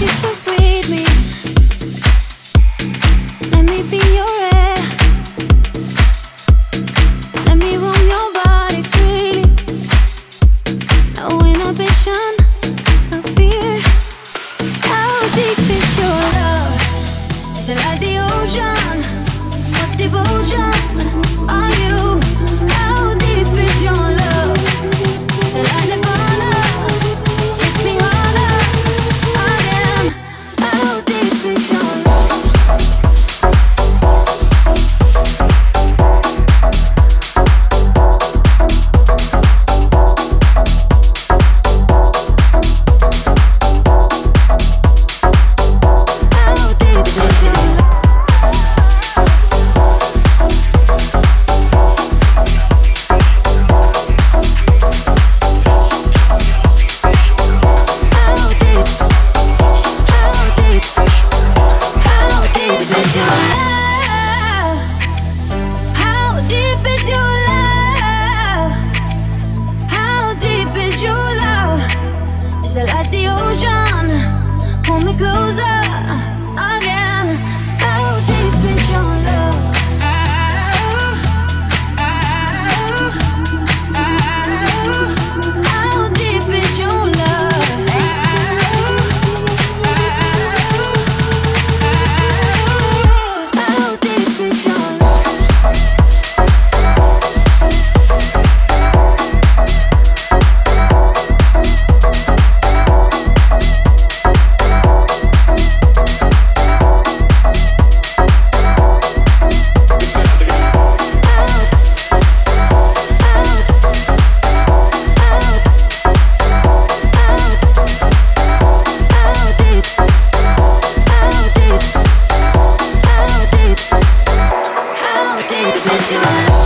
you took Pull me closer again. How deep is your love? because you are.